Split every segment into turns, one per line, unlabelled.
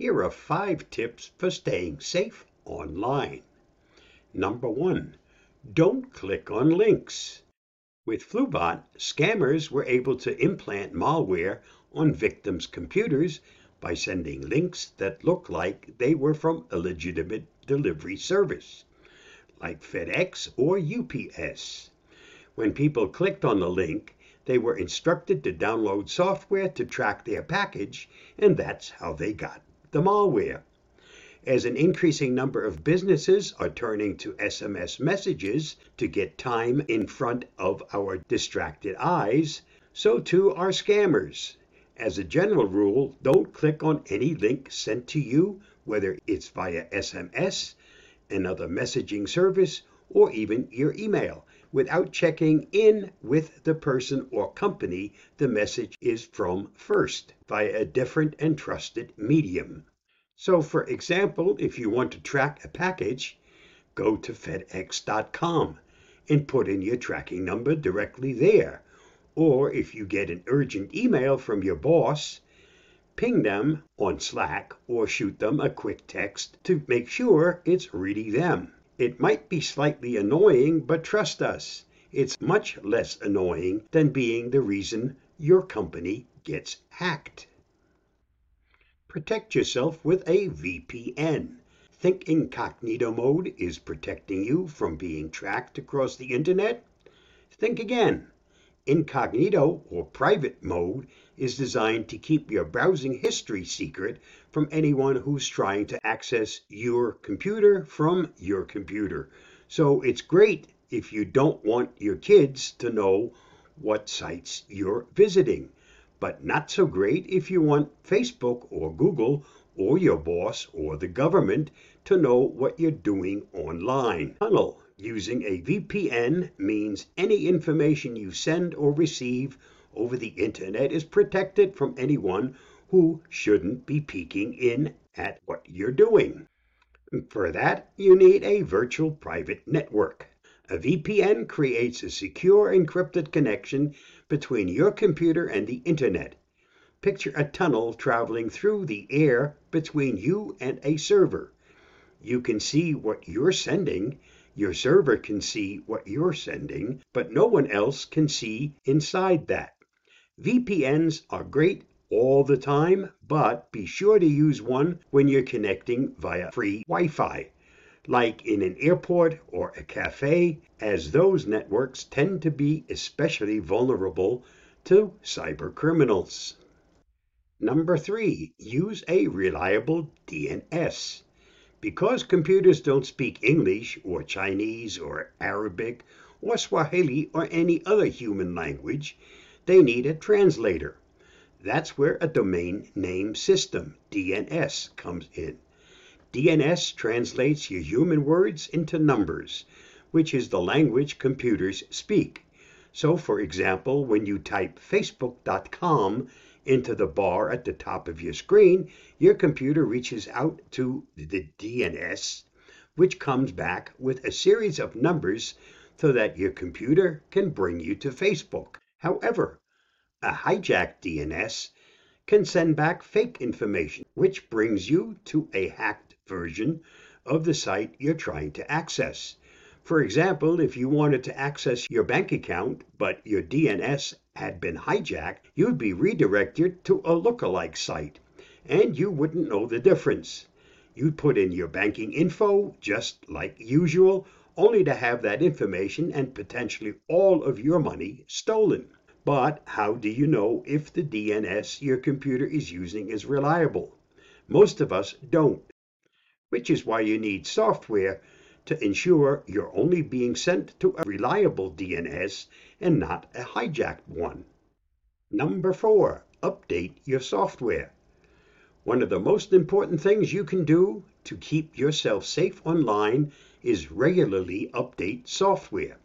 Here are five tips for staying safe online. Number one, don't click on links. With Flubot, scammers were able to implant malware on victims' computers by sending links that looked like they were from a legitimate delivery service, like FedEx or UPS. When people clicked on the link, they were instructed to download software to track their package, and that's how they got the malware. As an increasing number of businesses are turning to SMS messages to get time in front of our distracted eyes, so too are scammers. As a general rule, don't click on any link sent to you, whether it's via SMS, another messaging service, or even your email, without checking in with the person or company the message is from first via a different and trusted medium. So, for example, if you want to track a package, go to FedEx.com and put in your tracking number directly there. Or if you get an urgent email from your boss, ping them on Slack or shoot them a quick text to make sure it's really them. It might be slightly annoying, but trust us, it's much less annoying than being the reason your company gets hacked. Protect yourself with a VPN. Think incognito mode is protecting you from being tracked across the internet? Think again. Incognito or private mode is designed to keep your browsing history secret from anyone who's trying to access your computer from your computer. So it's great if you don't want your kids to know what sites you're visiting but not so great if you want Facebook or Google or your boss or the government to know what you're doing online. Tunnel using a VPN means any information you send or receive over the internet is protected from anyone who shouldn't be peeking in at what you're doing. For that, you need a virtual private network. A VPN creates a secure encrypted connection between your computer and the internet. Picture a tunnel traveling through the air between you and a server. You can see what you're sending, your server can see what you're sending, but no one else can see inside that. VPNs are great all the time, but be sure to use one when you're connecting via free Wi Fi like in an airport or a cafe, as those networks tend to be especially vulnerable to cyber criminals. Number three, use a reliable DNS. Because computers don't speak English or Chinese or Arabic or Swahili or any other human language, they need a translator. That's where a domain name system, DNS, comes in. DNS translates your human words into numbers, which is the language computers speak. So, for example, when you type facebook.com into the bar at the top of your screen, your computer reaches out to the DNS, which comes back with a series of numbers so that your computer can bring you to Facebook. However, a hijacked DNS can send back fake information, which brings you to a hacked version of the site you're trying to access. For example, if you wanted to access your bank account, but your DNS had been hijacked, you'd be redirected to a lookalike site, and you wouldn't know the difference. You'd put in your banking info just like usual, only to have that information and potentially all of your money stolen. But how do you know if the DNS your computer is using is reliable? Most of us don't which is why you need software to ensure you're only being sent to a reliable DNS and not a hijacked one. Number four, update your software. One of the most important things you can do to keep yourself safe online is regularly update software.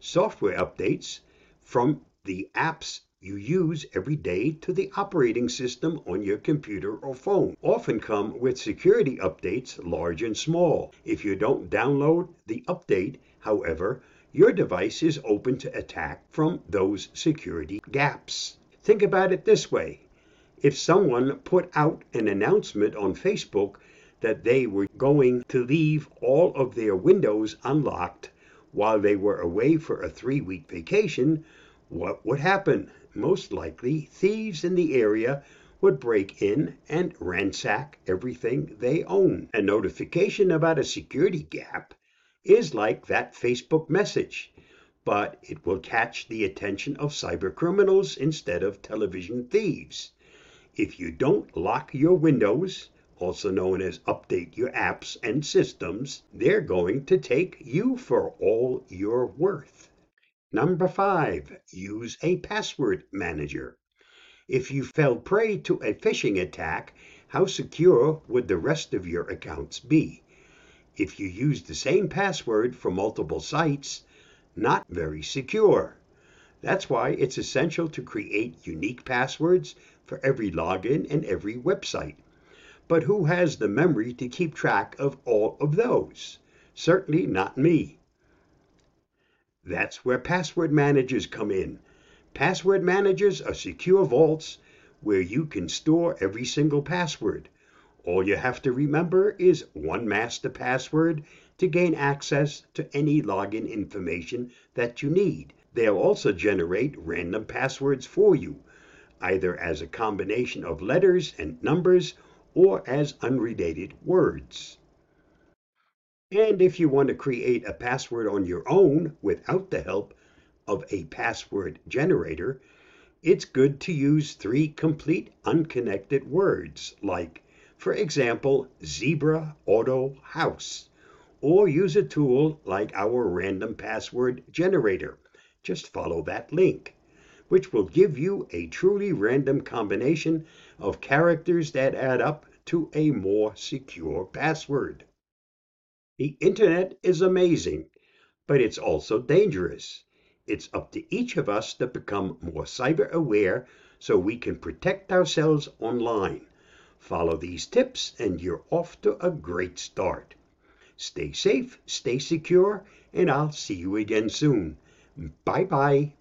Software updates from the apps you use every day to the operating system on your computer or phone. Often come with security updates, large and small. If you don't download the update, however, your device is open to attack from those security gaps. Think about it this way If someone put out an announcement on Facebook that they were going to leave all of their windows unlocked while they were away for a three week vacation, what would happen? Most likely, thieves in the area would break in and ransack everything they own. A notification about a security gap is like that Facebook message, but it will catch the attention of cyber criminals instead of television thieves. If you don't lock your windows, also known as update your apps and systems, they're going to take you for all you're worth. Number five, use a password manager. If you fell prey to a phishing attack, how secure would the rest of your accounts be? If you use the same password for multiple sites, not very secure. That's why it's essential to create unique passwords for every login and every website. But who has the memory to keep track of all of those? Certainly not me. That's where password managers come in. Password managers are secure vaults where you can store every single password. All you have to remember is one master password to gain access to any login information that you need. They'll also generate random passwords for you, either as a combination of letters and numbers or as unrelated words. And if you want to create a password on your own without the help of a password generator, it's good to use three complete unconnected words like, for example, zebra auto house, or use a tool like our random password generator. Just follow that link which will give you a truly random combination of characters that add up to a more secure password. The internet is amazing, but it's also dangerous. It's up to each of us to become more cyber aware so we can protect ourselves online. Follow these tips and you're off to a great start. Stay safe, stay secure, and I'll see you again soon. Bye bye.